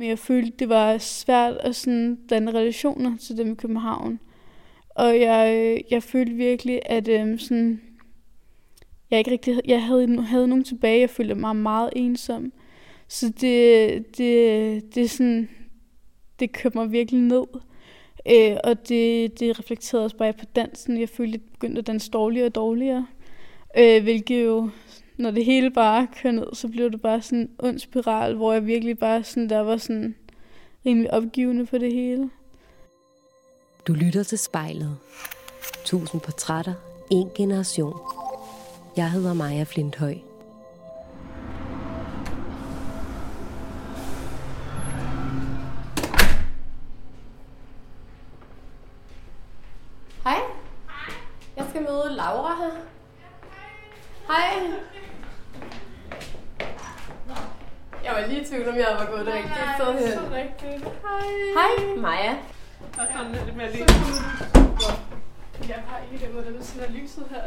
Men jeg følte, det var svært at sådan danne relationer til dem i København. Og jeg, øh, jeg følte virkelig, at øhm, sådan, jeg ikke rigtig, jeg havde, havde nogen tilbage. Jeg følte mig meget ensom. Så det, det, det, sådan, det kørte mig virkelig ned. Øh, og det, det reflekterede også bare på dansen. Jeg følte, at jeg begyndte at danse dårligere og dårligere. Øh, hvilket jo, når det hele bare kører ned, så blev det bare sådan en ond spiral, hvor jeg virkelig bare sådan, der var sådan rimelig opgivende på det hele. Du lytter til spejlet. Tusind portrætter, en generation. Jeg hedder Maja Flinthøj. Hej. Jeg skal møde Laura her. Hej. Jeg var lige i tvivl, om jeg var gået det rigtige sted hen. så rigtigt. Hej. Hej, Maja. Og kom lidt mere lys. Jeg har ikke det, hvordan sådan er lyset her.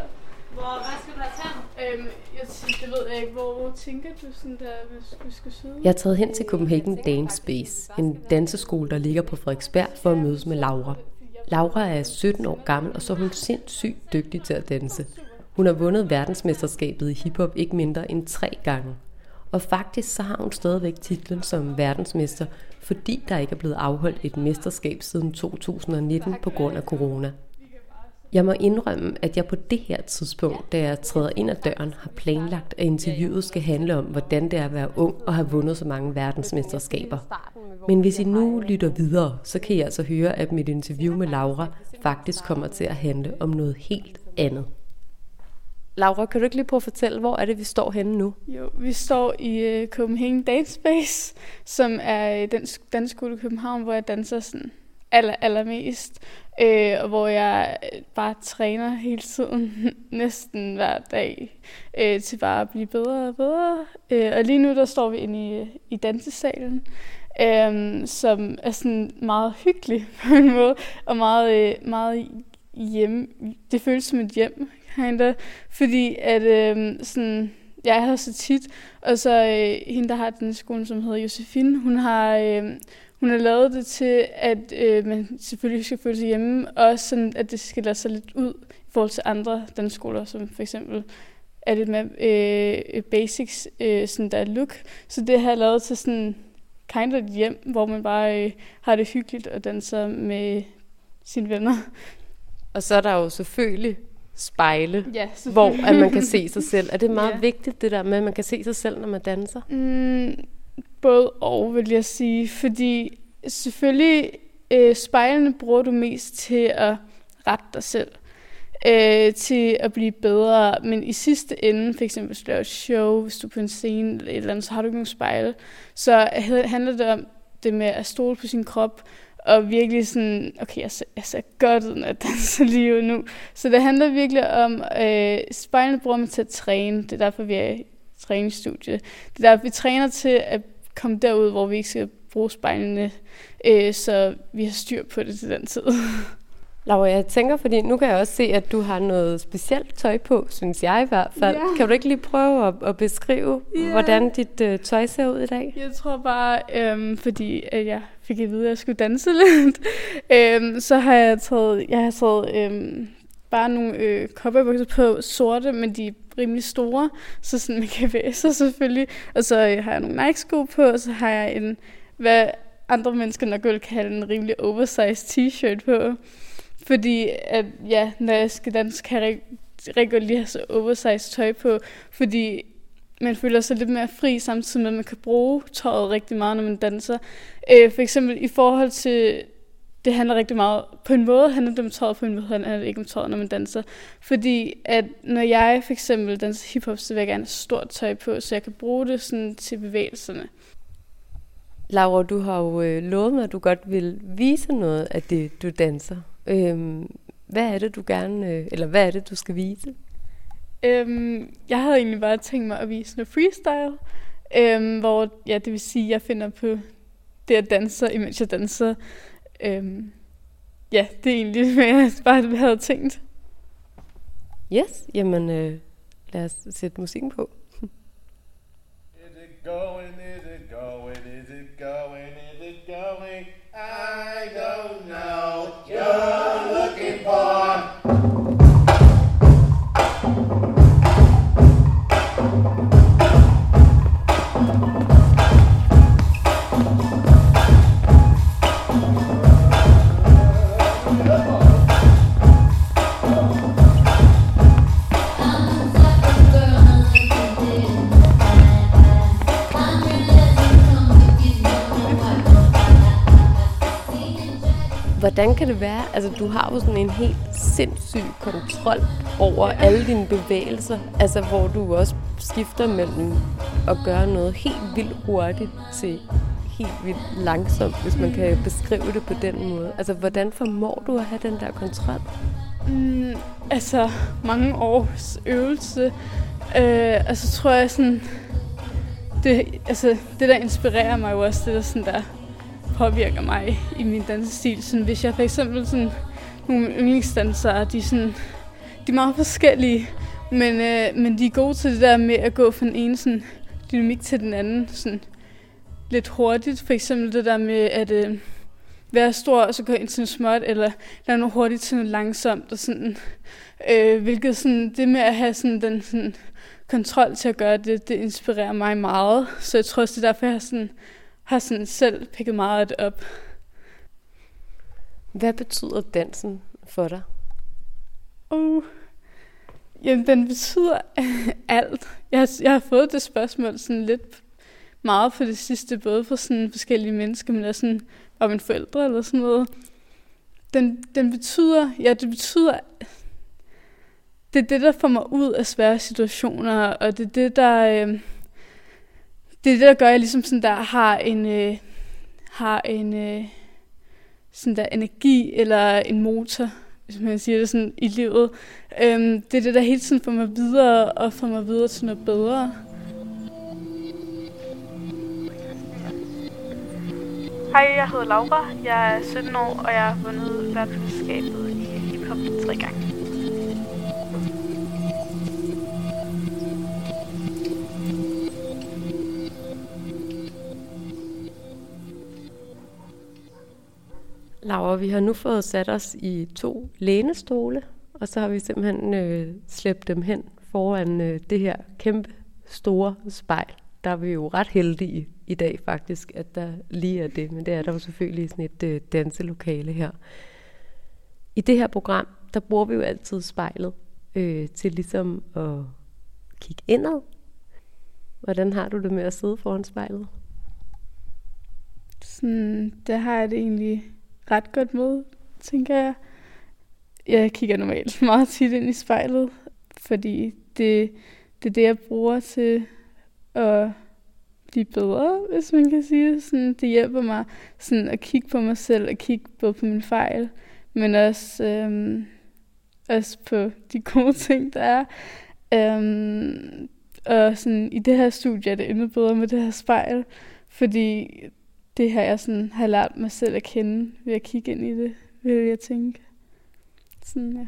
Hvor, hvad skal du have tændt? Øhm, jeg, tænker- det ved jeg ikke, hvor, hvor tænker du sådan der, hvis vi skal sidde? Jeg er taget hen til Copenhagen Dance Space, en danseskole, der ligger på Frederiksberg, for at mødes med Laura. Laura er 17 år gammel, og så er hun sindssygt dygtig til at danse. Hun har vundet verdensmesterskabet i hiphop ikke mindre end tre gange. Og faktisk så har hun stadigvæk titlen som verdensmester, fordi der ikke er blevet afholdt et mesterskab siden 2019 på grund af corona. Jeg må indrømme, at jeg på det her tidspunkt, da jeg træder ind ad døren, har planlagt, at interviewet skal handle om, hvordan det er at være ung og have vundet så mange verdensmesterskaber. Men hvis I nu lytter videre, så kan I altså høre, at mit interview med Laura faktisk kommer til at handle om noget helt andet. Laura, kan du ikke lige prøve at fortælle, hvor er det, vi står henne nu? Jo, vi står i uh, Copenhagen Dance Space, som er øh, den sk- danseskole i København, hvor jeg danser sådan aller, allermest. Øh, og hvor jeg øh, bare træner hele tiden, næsten hver dag, øh, til bare at blive bedre og bedre. Øh, og lige nu, der står vi inde i, i dansesalen, øh, som er sådan meget hyggelig på en måde, og meget, øh, meget hjem. Det føles som et hjem, kinda, fordi at øh, sådan, jeg er her så tit, og så øh, hende, der har den skole, som hedder Josefine, hun har, øh, hun har lavet det til, at øh, man selvfølgelig skal føle sig hjemme, og også sådan, at det skal lade sig lidt ud i forhold til andre skoler, som for eksempel er lidt mere øh, basics, øh, sådan der look. Så det har jeg lavet til sådan kind of et hjem, hvor man bare øh, har det hyggeligt og danser med sine venner. Og så er der jo selvfølgelig spejle, Ja, hvor at man kan se sig selv. Er det meget Ja. vigtigt, det der med, at man kan se sig selv, når man danser? Mm, både og, vil jeg sige. Fordi selvfølgelig, øh, spejlene bruger du mest til at rette dig selv. Øh, til at blive bedre. Men i sidste ende, for eksempel hvis du laver et show, hvis du er på en scene eller et eller andet, så har du ikke nogen spejle. Så handler det om det med at stole på sin krop, og virkelig sådan, okay, jeg ser, jeg ser godt ud, når jeg danser lige nu. Så det handler virkelig om, øh, spejlene bruger man til at træne. Det er derfor, vi er i træningsstudie. Det er derfor, vi træner til at komme derud, hvor vi ikke skal bruge spejlene, øh, så vi har styr på det til den tid. Laura, jeg tænker, fordi nu kan jeg også se, at du har noget specielt tøj på, synes jeg i hvert fald. Ja. Kan du ikke lige prøve at, at beskrive, Ja. hvordan dit øh, tøj ser ud i dag? Jeg tror bare, øhm, fordi at jeg fik at vide, at jeg skulle danse lidt, øhm, så har jeg taget, jeg har taget øhm, bare nogle øh, cowboybukser på, sorte, men de er rimelig store, så sådan man kan bevæge sig selvfølgelig. Og så øh, har jeg nogle Nike-sko på, og så har jeg en, hvad andre mennesker nok vil kalde en rimelig oversized t-shirt på. Fordi at, ja, når jeg skal danse, kan jeg rigtig, godt lide at have så oversized tøj på, fordi man føler sig lidt mere fri, samtidig med, at man kan bruge tøjet rigtig meget, når man danser. Øh, for eksempel i forhold til, det handler rigtig meget, på en måde handler det om tøjet, på en måde handler det ikke om tøjet, når man danser. Fordi at når jeg for eksempel danser hiphop, så vil jeg gerne have stort tøj på, så jeg kan bruge det sådan til bevægelserne. Laura, du har jo øh, lovet mig, at du godt vil vise noget af det, du danser. Øhm, hvad er det, du gerne, øh, eller hvad er det, du skal vise? Øhm, jeg havde egentlig bare tænkt mig at vise noget freestyle, øhm, hvor ja, det vil sige, at jeg finder på det, jeg danser, imens jeg danser. Øhm, ja, det er egentlig, hvad jeg bare havde tænkt. Yes, jamen øh, lad os sætte musikken på. Is it going? Hvordan kan det være? Altså, du har jo sådan en helt sindssyg kontrol over alle dine bevægelser. Altså, hvor du også skifter mellem at gøre noget helt vildt hurtigt til helt vildt langsomt, hvis man kan beskrive det på den måde. Altså, hvordan formår du at have den der kontrol? Mm, altså, mange års øvelse. Øh, altså, tror jeg sådan... Det, altså, det, der inspirerer mig jo også, det der, sådan, der påvirker mig i min dansestil. Sådan, hvis jeg for eksempel sådan, nogle yndlingsdansere, de er, sådan, de er meget forskellige, men, øh, men de er gode til det der med at gå fra den ene sådan, dynamik til den anden sådan, lidt hurtigt. For eksempel det der med at øh, være stor, og så gå ind til noget småt, eller lave noget hurtigt til noget langsomt. Og sådan, øh, hvilket sådan, det med at have sådan, den sådan, kontrol til at gøre det, det inspirerer mig meget. Så jeg tror også, det er derfor, jeg har sådan, har sådan selv picket meget op. Hvad betyder dansen for dig? Uh, jamen, den betyder alt. Jeg har, jeg har fået det spørgsmål sådan lidt meget på det sidste, både fra sådan forskellige mennesker, men også sådan, og mine forældre eller sådan noget. Den, den betyder, ja, det betyder, det er det, der får mig ud af svære situationer, og det er det, der, øh, det er det, der gør, at jeg ligesom sådan der har en, øh, har en øh, sådan der energi eller en motor, hvis man siger det sådan i livet. Øhm, det er det, der hele tiden får mig videre og får mig videre til noget bedre. Hej, jeg hedder Laura. Jeg er 17 år, og jeg har vundet verdensmesterskabet i hiphop tre gange. Laura, vi har nu fået sat os i to lænestole, og så har vi simpelthen øh, slæbt dem hen foran øh, det her kæmpe store spejl. Der er vi jo ret heldige i dag faktisk, at der lige er det, men det er der jo selvfølgelig sådan et øh, danselokale her. I det her program, der bruger vi jo altid spejlet øh, til ligesom at kigge indad. Hvordan har du det med at sidde foran spejlet? Sådan, det har jeg det egentlig ret godt med, tænker jeg. Jeg kigger normalt meget tit ind i spejlet, fordi det, det er det, jeg bruger til at blive bedre, hvis man kan sige det. Sådan, det hjælper mig sådan at kigge på mig selv og kigge både på mine fejl, men også, øhm, også på de gode ting, der er. Øhm, og sådan, i det her studie er det endnu bedre med det her spejl, fordi det her, jeg sådan har lært mig selv at kende ved at kigge ind i det, vil jeg tænke. Sådan, ja.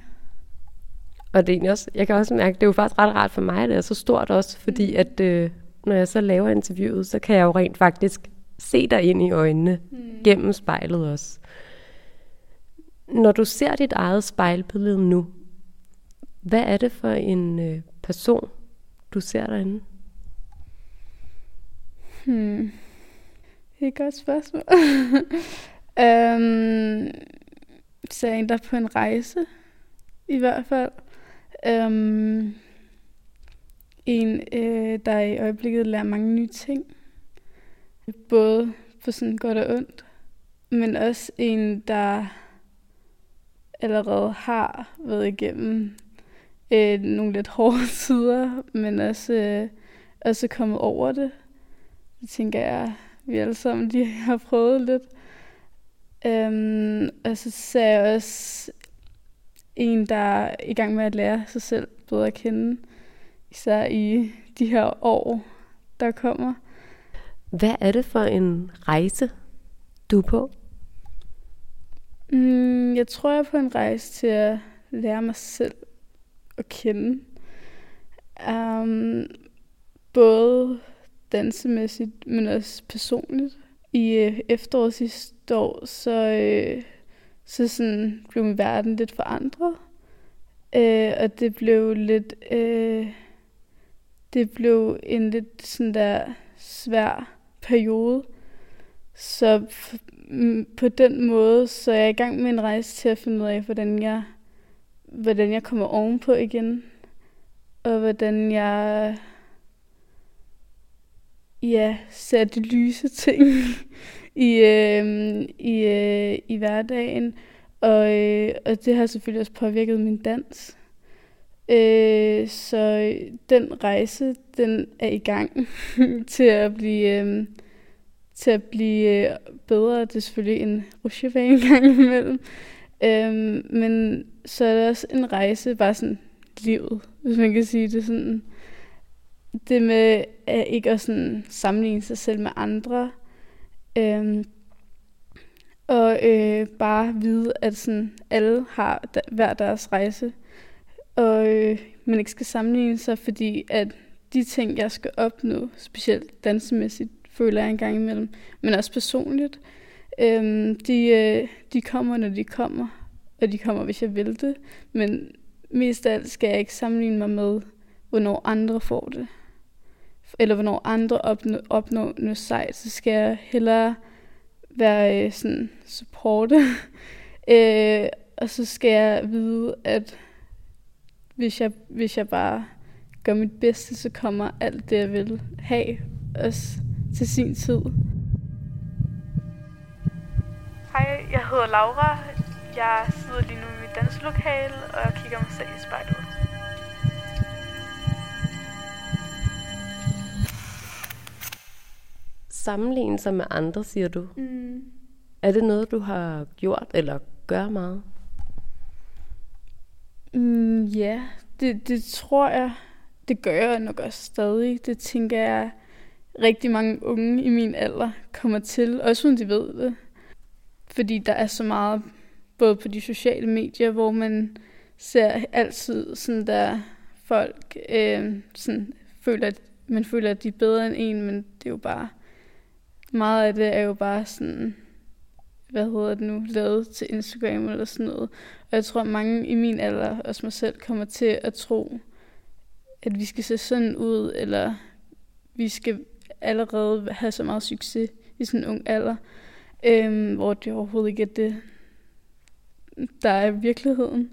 Og det er egentlig også, jeg kan også mærke, det er jo faktisk ret rart for mig, at det er så stort også, fordi mm. at øh, når jeg så laver interviewet, så kan jeg jo rent faktisk se dig ind i øjnene mm. gennem spejlet også. Når du ser dit eget spejlbillede nu, hvad er det for en øh, person, du ser derinde? Hmm. Det er et godt spørgsmål. øhm, så er en, der på en rejse, i hvert fald. Øhm, en, øh, der i øjeblikket lærer mange nye ting. Både på sådan godt og ondt. Men også en, der allerede har været igennem øh, nogle lidt hårde tider, men også, øh, også kommet over det. Det tænker jeg, vi alle sammen de har prøvet lidt. Øhm, og så ser jeg også en, der er i gang med at lære sig selv bedre at kende, især i de her år, der kommer. Hvad er det for en rejse, du er på? Mm, jeg tror, jeg er på en rejse til at lære mig selv at kende. Um, både dansemæssigt, men også personligt. i øh, efteråret sidste år, så, øh, så sådan blev min verden lidt forandret. Øh, og det blev lidt... Øh, det blev en lidt sådan der svær periode. Så mm, på den måde, så er jeg i gang med en rejse til at finde ud af, hvordan jeg, hvordan jeg kommer ovenpå igen. Og hvordan jeg ja, de lyse ting i, øh, i, øh, i hverdagen. Og, øh, og det har selvfølgelig også påvirket min dans. Øh, så den rejse, den er i gang til at blive øh, til at blive bedre. Det er selvfølgelig en rutsjebane en gang imellem. Øh, men så er det også en rejse, bare sådan livet, hvis man kan sige det sådan. Det med at ikke at sådan sammenligne sig selv med andre. Øhm, og øh, bare vide, at sådan alle har hver deres rejse og øh, man ikke skal sammenligne sig, fordi at de ting, jeg skal opnå, specielt dansemæssigt, føler jeg engang imellem, men også personligt, øh, de, øh, de kommer, når de kommer, og de kommer, hvis jeg vil det, men mest af alt skal jeg ikke sammenligne mig med, hvornår andre får det, eller hvornår andre opnå, opnår noget sejt, så skal jeg hellere være øh, sådan supporte, øh, og så skal jeg vide, at hvis jeg, hvis jeg bare gør mit bedste, så kommer alt det, jeg vil have, også til sin tid. Hej, jeg hedder Laura. Jeg sidder lige nu i mit danslokale, og jeg kigger mig selv i spejlet. Sammenligne sig med andre, siger du. Mm. Er det noget, du har gjort eller gør meget? Mm, ja, det, det tror jeg. Det gør jeg nok også stadig. Det tænker jeg, rigtig mange unge i min alder kommer til, også uden de ved det. Fordi der er så meget, både på de sociale medier, hvor man ser altid sådan der folk, øh, sådan, føler, at man føler, at de er bedre end en, men det er jo bare, meget af det er jo bare sådan, hvad hedder det nu, lavet til Instagram eller sådan noget. Og jeg tror, at mange i min alder, også mig selv, kommer til at tro, at vi skal se sådan ud, eller vi skal allerede have så meget succes i sådan en ung alder, øhm, hvor det overhovedet ikke er det, der er virkeligheden.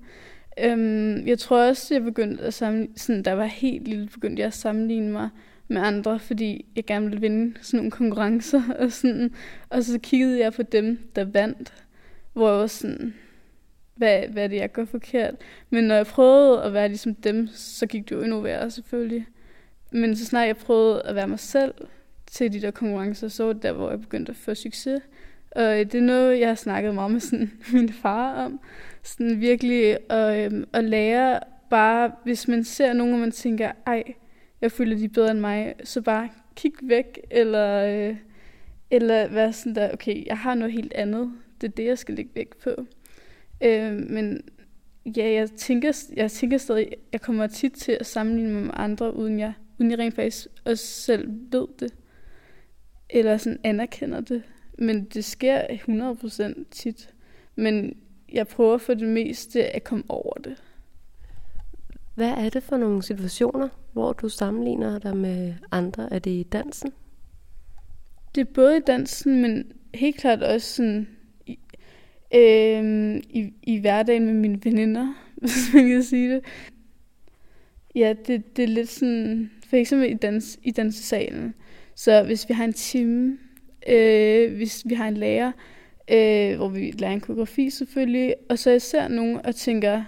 Øhm, jeg tror også, jeg begyndte at sammenligne, sådan, der var helt lille, begyndte jeg at sammenligne mig med andre, fordi jeg gerne ville vinde sådan nogle konkurrencer. Og, sådan. og så kiggede jeg på dem, der vandt, hvor jeg var sådan, hvad, hvad er det, jeg gør forkert? Men når jeg prøvede at være ligesom dem, så gik det jo endnu værre selvfølgelig. Men så snart jeg prøvede at være mig selv til de der konkurrencer, så var det der, hvor jeg begyndte at få succes. Og øh, det er noget, jeg har snakket meget med sådan, min far om. Sådan virkelig at, øhm, at lære bare, hvis man ser nogen, og man tænker, ej, jeg føler, de er bedre end mig, så bare kig væk, eller, øh, eller være sådan der, okay, jeg har noget helt andet. Det er det, jeg skal lægge væk på. Øh, men ja, jeg tænker, jeg tænker stadig, jeg kommer tit til at sammenligne mig med andre, uden jeg, uden jeg rent faktisk også selv ved det. Eller sådan anerkender det. Men det sker 100% tit. Men jeg prøver for det meste at komme over det. Hvad er det for nogle situationer, hvor du sammenligner dig med andre? Er det i dansen? Det er både i dansen, men helt klart også sådan i, øh, i, i hverdagen med mine veninder, hvis man kan sige det. Ja, det, det er lidt sådan, for eksempel i, dans, i dansesalen. Så hvis vi har en time, øh, hvis vi har en lærer, øh, hvor vi lærer en koreografi selvfølgelig, og så jeg ser nogen og tænker,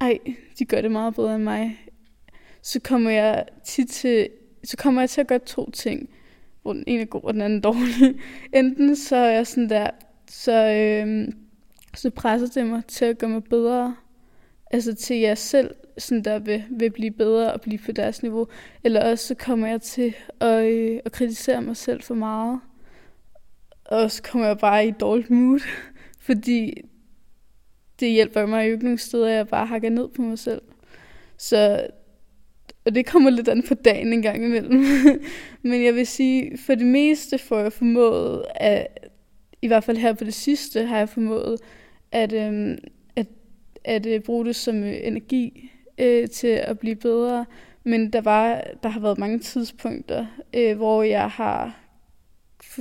ej, de gør det meget bedre end mig, så kommer jeg tit til, så kommer jeg til at gøre to ting, hvor den ene er god og den anden dårlig. Enten så er jeg sådan der, så, øh, så presser det mig til at gøre mig bedre, altså til jeg selv sådan der vil, vil blive bedre og blive på deres niveau, eller også så kommer jeg til at, øh, at kritisere mig selv for meget, og så kommer jeg bare i dårligt mood, fordi det hjælper mig jo ikke nogen steder, jeg bare hakker ned på mig selv. Så og det kommer lidt an på dagen en gang imellem. Men jeg vil sige, for det meste får jeg formået, at, i hvert fald her på det sidste, har jeg formået, at, øhm, at, at, at bruge det som øh, energi øh, til at blive bedre. Men der, var, der har været mange tidspunkter, øh, hvor jeg har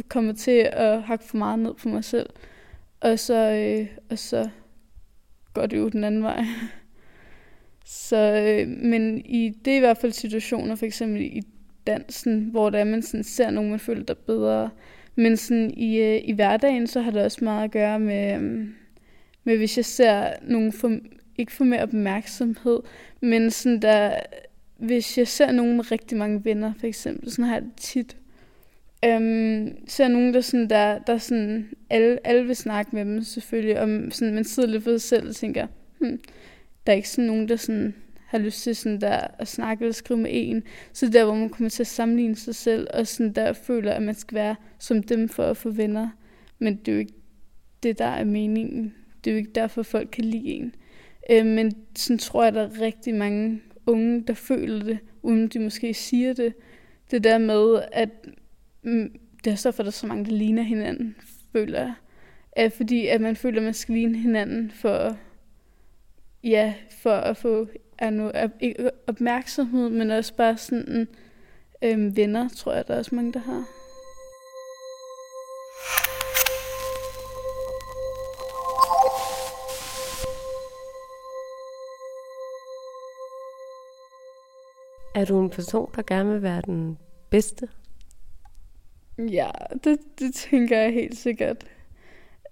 kommet til at hakke for meget ned på mig selv. Og så, øh, og så godt det den anden vej. Så, øh, men i det er i hvert fald situationer, for eksempel i dansen, hvor der er, man sådan ser nogen, man føler der bedre. Men sådan i, øh, i hverdagen, så har det også meget at gøre med, øh, med hvis jeg ser nogen for, ikke få mere opmærksomhed, men sådan der, hvis jeg ser nogen med rigtig mange venner, for eksempel, sådan har jeg det tit, øhm, ser nogen, der sådan, der, der sådan, alle, alle vil snakke med dem selvfølgelig, og sådan, man sidder lidt for sig selv og tænker, hmm, der er ikke sådan nogen, der sådan har lyst til sådan der at snakke eller skrive med en. Så der, hvor man kommer til at sammenligne sig selv, og sådan der føler, at man skal være som dem for at få venner. Men det er jo ikke det, der er meningen. Det er jo ikke derfor, folk kan lide en. Øh, men sådan tror jeg, at der er rigtig mange unge, der føler det, uden de måske siger det. Det der med, at Mm, det er så for, at der er så mange, der ligner hinanden, føler jeg. Er fordi, at man føler, at man skal ligne hinanden for, ja, for at få er nu, ikke opmærksomhed, men også bare sådan øhm, venner, tror jeg, der er også mange, der har. Er du en person, der gerne vil være den bedste? Ja, det, det tænker jeg helt sikkert.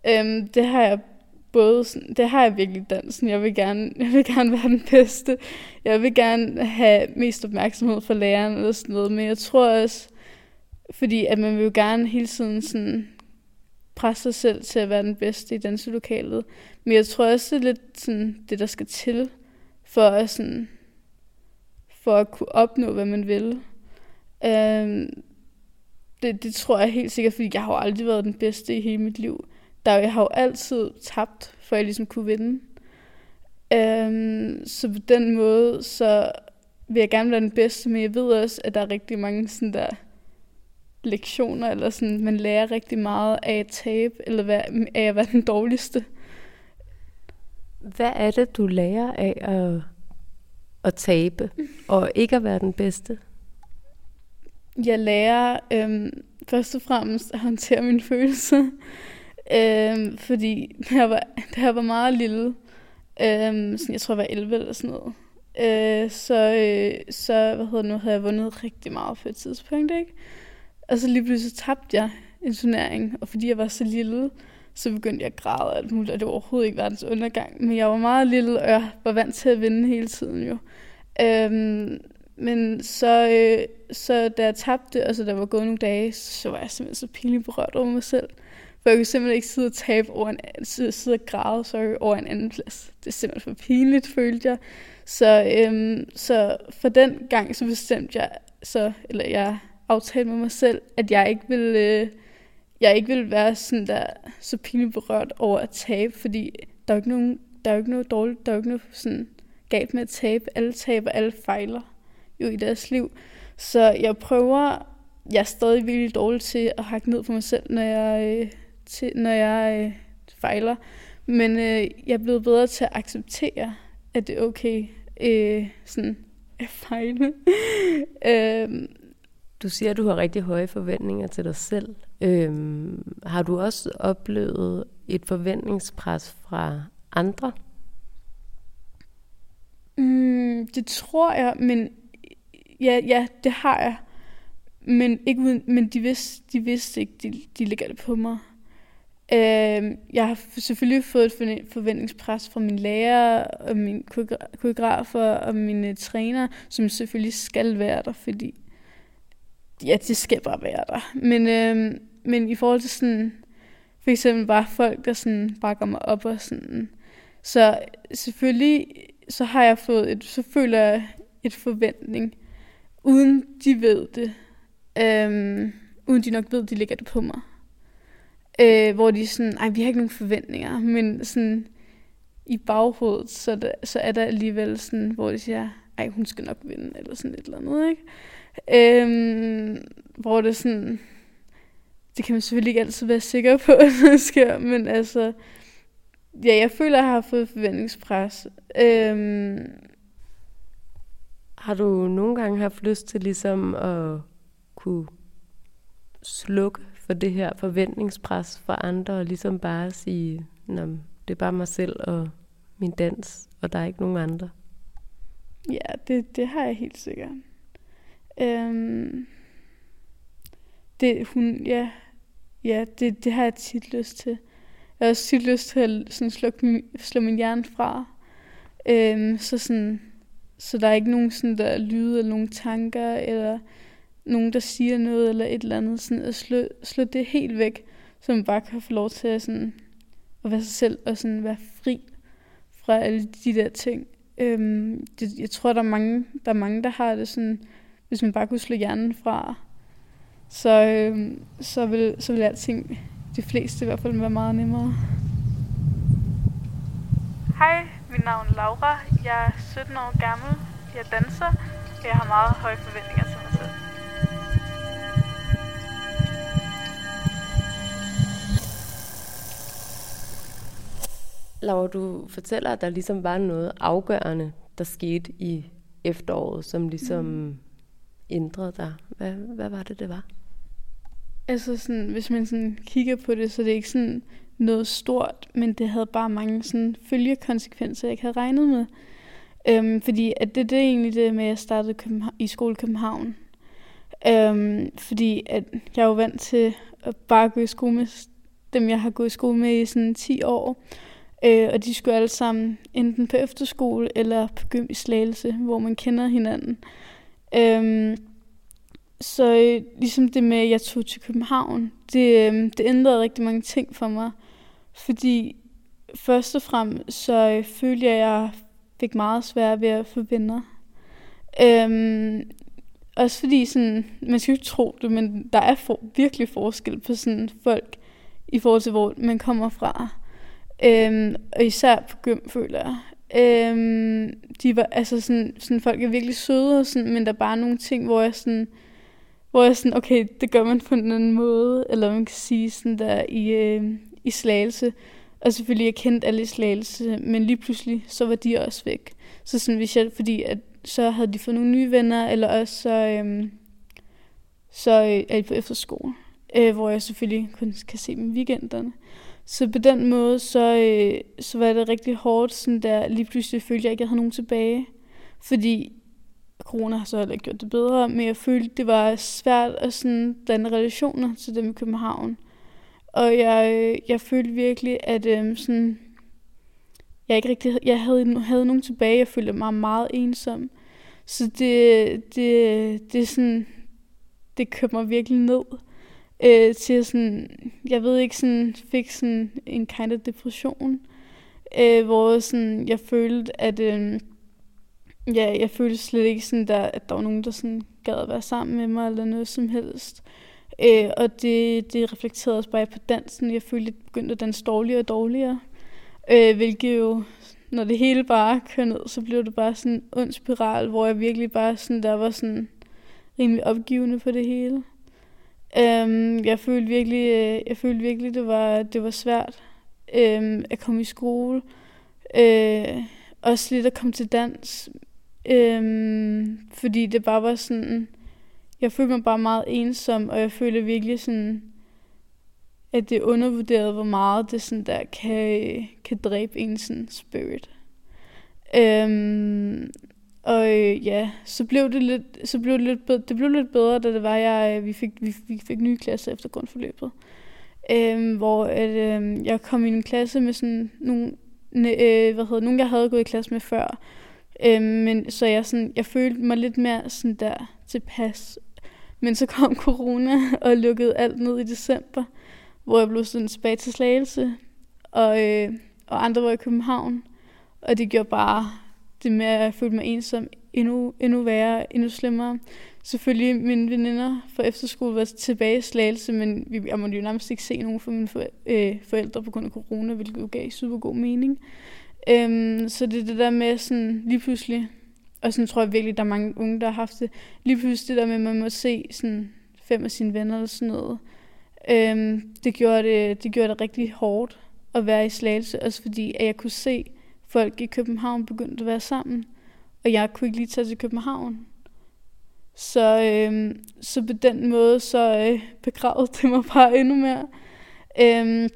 Øhm, det har jeg både sådan, det har jeg virkelig dansen. Jeg vil, gerne, jeg vil gerne være den bedste. Jeg vil gerne have mest opmærksomhed fra læreren eller sådan noget. Men jeg tror også, fordi at man vil jo gerne hele tiden sådan presse sig selv til at være den bedste i danselokalet. Men jeg tror også, det er lidt sådan, det, der skal til for at, sådan, for at kunne opnå, hvad man vil. Øhm, det, det tror jeg helt sikkert, fordi jeg har jo aldrig været den bedste i hele mit liv der, jeg har jo altid tabt, for jeg ligesom kunne vinde. Øhm, så på den måde, så vil jeg gerne være den bedste, men jeg ved også, at der er rigtig mange sådan der lektioner, eller sådan, man lærer rigtig meget af at tabe, eller være, af at være den dårligste. Hvad er det, du lærer af at, at tabe, og ikke at være den bedste? Jeg lærer øhm, først og fremmest at håndtere mine følelser. Øhm, fordi da jeg, var, da jeg var meget lille, øhm, sådan, jeg tror jeg var 11 eller sådan noget, øh, så, øh, så hvad hedder det nu, havde jeg vundet rigtig meget på et tidspunkt, ikke? Og så lige pludselig tabte jeg en turnering, og fordi jeg var så lille, så begyndte jeg at græde alt muligt, og det var overhovedet ikke verdens undergang. Men jeg var meget lille, og jeg var vant til at vinde hele tiden jo. Øhm, men så, øh, så da jeg tabte, altså og så der var gået nogle dage, så var jeg simpelthen så pinligt berørt over mig selv. For jeg kunne simpelthen ikke sidde og tabe over en, sidde og græde sorry, over en anden plads. Det er simpelthen for pinligt, følte jeg. Så, øhm, så for den gang, så bestemte jeg, så, eller jeg aftalte med mig selv, at jeg ikke ville, øh, jeg ikke ville være sådan der, så pinligt berørt over at tabe, fordi der er jo ikke nogen, der er jo ikke noget dårligt, der er jo ikke noget sådan galt med at tabe. Alle taber, alle fejler jo i deres liv. Så jeg prøver, jeg er stadig virkelig dårlig til at hakke ned på mig selv, når jeg, øh, til, når jeg øh, fejler. Men øh, jeg er blevet bedre til at acceptere, at det er okay øh, sådan at fejle. øh, du siger, at du har rigtig høje forventninger til dig selv. Øh, har du også oplevet et forventningspres fra andre? Mm, det tror jeg, men ja, ja, det har jeg. Men, ikke uden, men de, vidste, de vidste ikke, de, de lægger det på mig. Øh, jeg har selvfølgelig fået et forventningspres fra min lærer og min koreografer og mine øh, træner, som selvfølgelig skal være der, fordi ja, det skal bare være der. Men, øh, men i forhold til sådan, for eksempel bare folk, der sådan bakker mig op og sådan, så selvfølgelig, så har jeg fået et, så føler jeg et forventning, uden de ved det. Øhm, uden de nok ved, de ligger det på mig øh, hvor de sådan, ej, vi har ikke nogen forventninger, men sådan i baghovedet, så, der, så er der alligevel sådan, hvor de siger, ej, hun skal nok vinde, eller sådan et eller andet, ikke? Øhm, hvor det sådan, det kan man selvfølgelig ikke altid være sikker på, at det sker, men altså, ja, jeg føler, at jeg har fået forventningspres. Øhm, har du nogle gange haft lyst til ligesom at kunne slukke for det her forventningspres for andre, og ligesom bare sige, det er bare mig selv og min dans, og der er ikke nogen andre? Ja, det, det har jeg helt sikkert. Øhm, det, hun, ja, ja det, det har jeg tit lyst til. Jeg har også tit lyst til at sådan, slå, slå min hjerne fra. Øhm, så, sådan, så der er ikke nogen sådan, der lyde eller nogen tanker, eller nogen, der siger noget, eller et eller andet. Sådan, at slå, slå det helt væk, så man bare kan få lov til at, sådan, at være sig selv, og sådan være fri fra alle de der ting. Øhm, det, jeg tror, der er, mange, der er mange, der har det sådan, hvis man bare kunne slå hjernen fra, så, øhm, så, vil, så vil alting, de fleste i hvert fald, være meget nemmere. Hej, mit navn er Laura. Jeg er 17 år gammel. Jeg danser, jeg har meget høje forventninger til mig selv. Laura, du fortæller, at der ligesom var noget afgørende, der skete i efteråret, som ligesom mm. ændrede dig. Hvad, hvad var det, det var? Altså sådan, hvis man sådan kigger på det, så det er ikke sådan noget stort, men det havde bare mange sådan følgekonsekvenser, jeg ikke havde regnet med. Øhm, fordi at det, det er egentlig det med, at jeg startede København, i skole i København. Øhm, fordi at jeg er jo vant til at bare gå i skole med dem, jeg har gået i skole med i sådan 10 år. Øh, og de skulle alle sammen enten på efterskole eller på gym i Slagelse, hvor man kender hinanden. Øhm, så øh, ligesom det med, at jeg tog til København, det, øh, det ændrede rigtig mange ting for mig. Fordi først og fremmest så øh, følte jeg, at jeg fik meget svært ved at få venner. Øhm, også fordi sådan, man skal jo ikke tro det, men der er for, virkelig forskel på sådan folk i forhold til, hvor man kommer fra. Øhm, og især på gym, føler jeg. Øhm, de var, altså sådan, sådan, folk er virkelig søde, og sådan, men der er bare nogle ting, hvor jeg sådan, hvor jeg sådan, okay, det gør man på en anden måde, eller man kan sige sådan der i, øh, i slagelse. Og selvfølgelig, jeg kendte alle i slagelse, men lige pludselig, så var de også væk. Så sådan, hvis jeg, fordi at, så havde de fået nogle nye venner, eller også så, øh, så øh, er de på efterskole, øh, hvor jeg selvfølgelig kun kan se dem i weekenderne. Så på den måde, så, øh, så var det rigtig hårdt, sådan der lige pludselig følte jeg ikke, at jeg havde nogen tilbage. Fordi corona har så heller ikke gjort det bedre, men jeg følte, det var svært at sådan blande relationer til dem i København. Og jeg, øh, jeg følte virkelig, at øhm, sådan, jeg ikke rigtig jeg havde, havde nogen tilbage. Jeg følte mig meget ensom. Så det, det, det, sådan, det kørte mig virkelig ned øh, til sådan, jeg ved ikke, sådan, fik sådan en kind of depression, øh, hvor sådan, jeg følte, at øh, ja, jeg følte slet ikke sådan, der, at der var nogen, der sådan gad at være sammen med mig, eller noget som helst. Øh, og det, det reflekterede også bare på dansen. Jeg følte, at begyndte at danse dårligere og dårligere. Øh, hvilket jo, når det hele bare kører ned, så blev det bare sådan en ond spiral, hvor jeg virkelig bare sådan, der var sådan rimelig opgivende på det hele. Um, jeg følte virkelig, øh, jeg følte virkelig, det var, det var svært um, at komme i skole. Øh, også lidt at komme til dans. Øhm, fordi det bare var sådan, jeg følte mig bare meget ensom, og jeg følte virkelig sådan, at det undervurderede, hvor meget det sådan der kan, kan dræbe en sådan spirit. Øhm, og øh, ja, så blev det lidt, så blev det lidt bedre, det blev lidt bedre, da det var, jeg, øh, vi, fik, vi, vi fik nye klasser efter grundforløbet. Øhm, hvor at, øh, jeg kom i en klasse med sådan nogle, øh, hvad hedder, nogen, jeg havde gået i klasse med før. Øh, men så jeg, sådan, jeg følte mig lidt mere sådan der tilpas. Men så kom corona og lukkede alt ned i december, hvor jeg blev sådan tilbage til Slagelse, og, øh, og andre var i København. Og det gjorde bare det med at føle mig ensom endnu, endnu værre, endnu slemmere. Selvfølgelig mine veninder fra efterskole var tilbage i slagelse, men vi, jeg måtte jo nærmest ikke se nogen fra mine øh, forældre på grund af corona, hvilket jo gav super god mening. Øhm, så det er det der med sådan lige pludselig og sådan tror jeg virkelig, der er mange unge, der har haft det. Lige pludselig det der med, at man må se sådan fem af sine venner eller sådan noget. Øhm, det, gjorde det, det gjorde det rigtig hårdt at være i Slagelse, også fordi at jeg kunne se folk i København begyndte at være sammen, og jeg kunne ikke lige tage til København. Så, øhm, så på den måde, så øh, begravede det mig bare endnu mere. Øhm,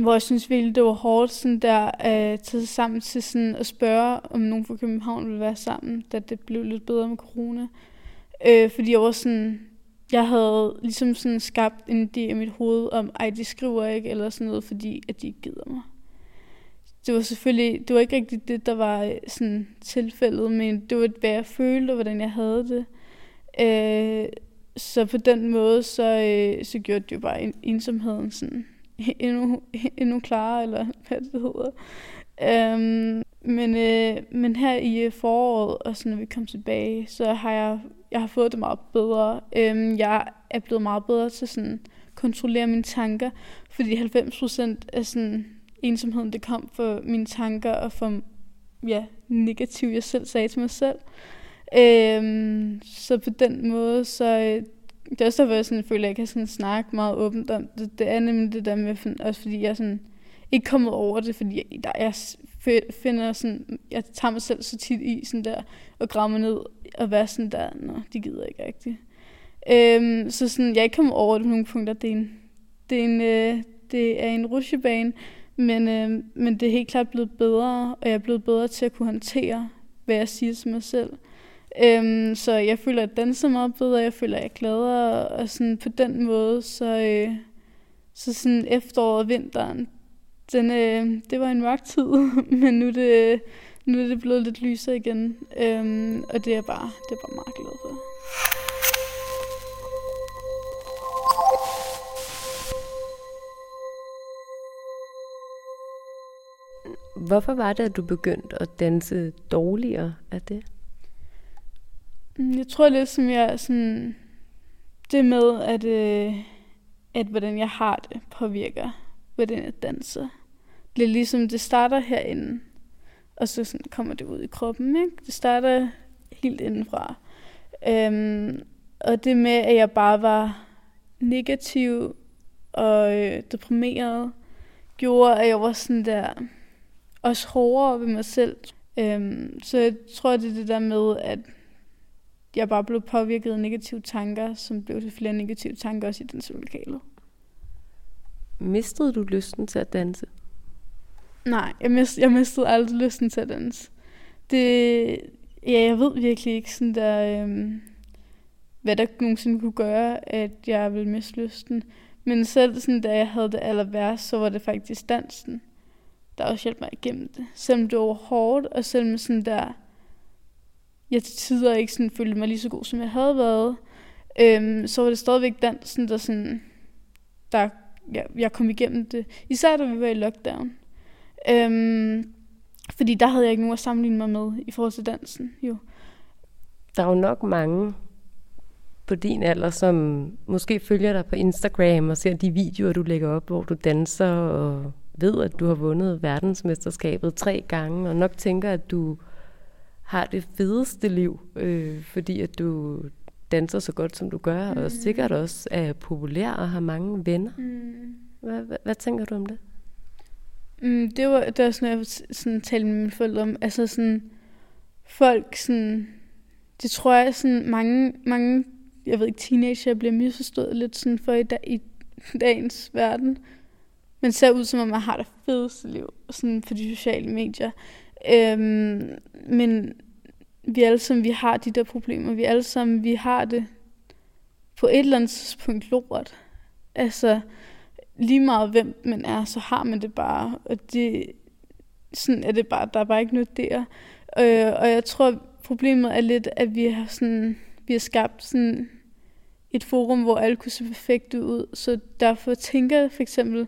hvor jeg synes virkelig, det var hårdt sådan der øh, at tage sammen til sådan at spørge, om nogen fra København ville være sammen, da det blev lidt bedre med corona. Øh, fordi jeg var sådan, jeg havde ligesom sådan skabt en idé i mit hoved om, ej, de skriver ikke, eller sådan noget, fordi at de ikke gider mig. Det var selvfølgelig, det var ikke rigtigt det, der var øh, sådan tilfældet, men det var, hvad jeg følte, og hvordan jeg havde det. Øh, så på den måde, så, øh, så gjorde det jo bare ensomheden sådan endnu, endnu klarere, eller hvad det hedder. Øhm, men, øh, men her i øh, foråret, og så når vi kom tilbage, så har jeg, jeg har fået det meget bedre. Øhm, jeg er blevet meget bedre til sådan kontrollere mine tanker, fordi 90% af sådan ensomheden, det kom for mine tanker og for ja, negativ, jeg selv sagde til mig selv. Øhm, så på den måde, så øh, det er også derfor, jeg sådan, føler, at jeg kan sådan snakke meget åbent om det. Det er nemlig det der med, også fordi jeg sådan, ikke kommet over det, fordi jeg, der, jeg finder sådan, jeg tager mig selv så tit i sådan der, og graver mig ned og være sådan der, nå, de gider ikke rigtigt. Øhm, så sådan, jeg er ikke kommet over det på nogle punkter. Det er en, det er en, øh, det er en rutsjebane, men, øh, men det er helt klart blevet bedre, og jeg er blevet bedre til at kunne håndtere, hvad jeg siger til mig selv. Øhm, så jeg føler, at jeg er meget bedre, jeg føler, at jeg er gladere, og sådan på den måde, så, øh, så sådan efteråret og vinteren, den, øh, det var en mørk tid, men nu er det, nu er det blevet lidt lysere igen, øhm, og det er bare, det er bare meget glad for. Hvorfor var det, at du begyndte at danse dårligere af det? Mm, jeg tror lidt, som jeg sådan, det med, at, øh, at hvordan jeg har det, påvirker, hvordan jeg danser. Det er ligesom, det starter herinde, og så sådan kommer det ud i kroppen, ikke? Det starter helt indenfra. Øhm, og det med, at jeg bare var negativ og øh, deprimeret, gjorde, at jeg var sådan der, også hårdere ved mig selv. Øhm, så jeg tror, det er det der med, at jeg bare blev påvirket af negative tanker, som blev til flere negative tanker også i danselokalet. Mistede du lysten til at danse? Nej, jeg, mist, jeg mistede aldrig lysten til at danse. Det, ja, jeg ved virkelig ikke sådan der, øhm, hvad der nogensinde kunne gøre, at jeg ville miste lysten. Men selv sådan, da jeg havde det aller værst, så var det faktisk dansen, der også hjalp mig igennem det. Selvom det var hårdt, og selvom sådan der, jeg til tider ikke sådan følte mig lige så god, som jeg havde været, øhm, så var det stadigvæk dansen, der sådan, der, ja, jeg kom igennem det. Især da vi var i lockdown. Øhm, fordi der havde jeg ikke nogen at sammenligne mig med i forhold til dansen, jo. Der er jo nok mange på din alder, som måske følger dig på Instagram og ser de videoer, du lægger op, hvor du danser og ved, at du har vundet verdensmesterskabet tre gange, og nok tænker, at du har det fedeste liv, øh, fordi at du danser så godt, som du gør, mm. og sikkert også er populær og har mange venner. Mm. Hvad, hvad, hvad tænker du om det? Mm, det var det var sådan, jeg sådan, talte med mine forældre om. Altså sådan, folk sådan, det tror jeg sådan, mange, mange, jeg ved ikke, teenager bliver misforstået lidt sådan for i, dag, i dagens verden. Men ser ud som om man har det fedeste liv, sådan for de sociale medier. Øhm, men vi alle sammen, vi har de der problemer. Vi alle sammen, vi har det på et eller andet tidspunkt lort. Altså, lige meget hvem man er, så har man det bare. Og det, sådan er det bare, der er bare ikke noget der. Øh, og jeg tror, problemet er lidt, at vi har, sådan, vi har skabt sådan et forum, hvor alle kunne se perfekt ud. Så derfor tænker jeg for eksempel,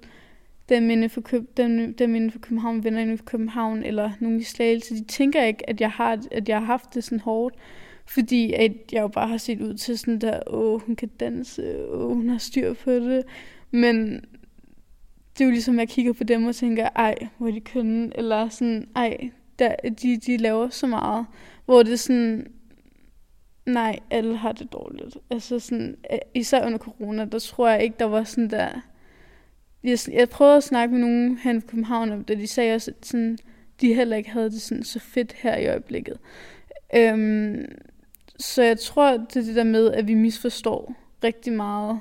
dem inde for, Køb, dem, dem inde for København, venner inde for København, eller nogen i Slagelse, de tænker ikke, at jeg har, at jeg har haft det sådan hårdt, fordi at jeg jo bare har set ud til sådan der, åh, hun kan danse, åh, hun har styr på det. Men det er jo ligesom, at jeg kigger på dem og tænker, ej, hvor er de kønne, eller sådan, ej, der, de, de laver så meget. hvor det er sådan, nej, alle har det dårligt. Altså sådan, især under corona, der tror jeg ikke, der var sådan der... Jeg, jeg prøvede at snakke med nogen her i København om det, de sagde også, at sådan, de heller ikke havde det sådan så fedt her i øjeblikket. Øhm, så jeg tror, det er det der med, at vi misforstår rigtig meget,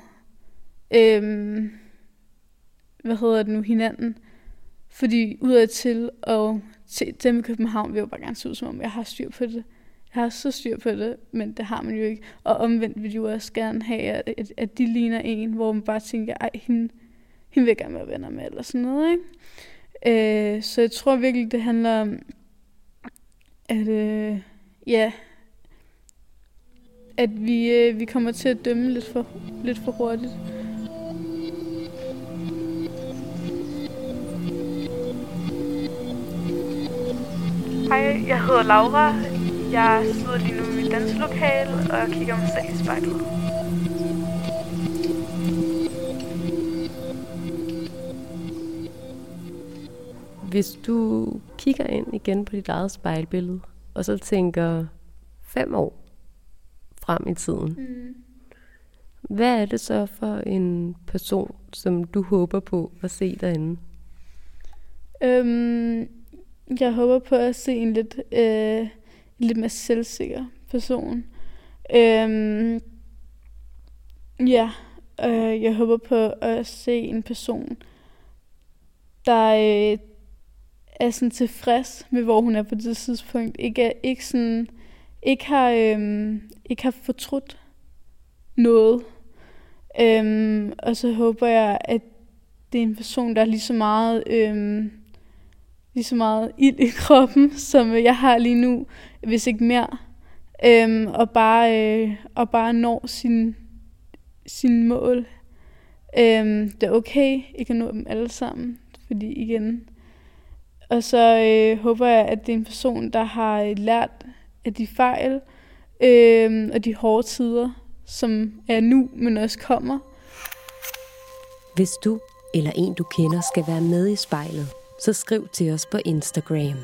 øhm, hvad hedder det nu, hinanden. Fordi udadtil og til dem i København vil jo bare gerne se ud, som om jeg har styr på det. Jeg har så styr på det, men det har man jo ikke. Og omvendt vil jo også gerne have, at, at, at de ligner en, hvor man bare tænker, ej, hende, hende vil jeg gerne være venner med, eller sådan noget, ikke? Øh, så jeg tror virkelig, det handler om, at, øh, ja, at vi, øh, vi kommer til at dømme lidt for, lidt for hurtigt. Hej, jeg hedder Laura. Jeg sidder lige nu i mit danselokale og kigger mig selv i spejlet. Hvis du kigger ind igen på dit eget spejlbillede, og så tænker fem år frem i tiden, mm. hvad er det så for en person, som du håber på at se derinde? Øhm, jeg håber på at se en lidt, øh, en lidt mere selvsikker person. Øhm, ja, øh, jeg håber på at se en person, der øh, er sådan tilfreds med, hvor hun er på det tidspunkt. Ikke, er, ikke, sådan, ikke, har, øhm, ikke har fortrudt noget. Øhm, og så håber jeg, at det er en person, der er lige så meget... øhm, lige så meget ild i kroppen, som jeg har lige nu, hvis ikke mere. Øhm, og, bare, øh, og bare når sin, sin mål. Øhm, det er okay ikke at nå dem alle sammen, fordi igen. Og så øh, håber jeg, at det er en person, der har øh, lært af de fejl øh, og de hårde tider, som er nu, men også kommer. Hvis du eller en, du kender, skal være med i spejlet, så skriv til os på Instagram.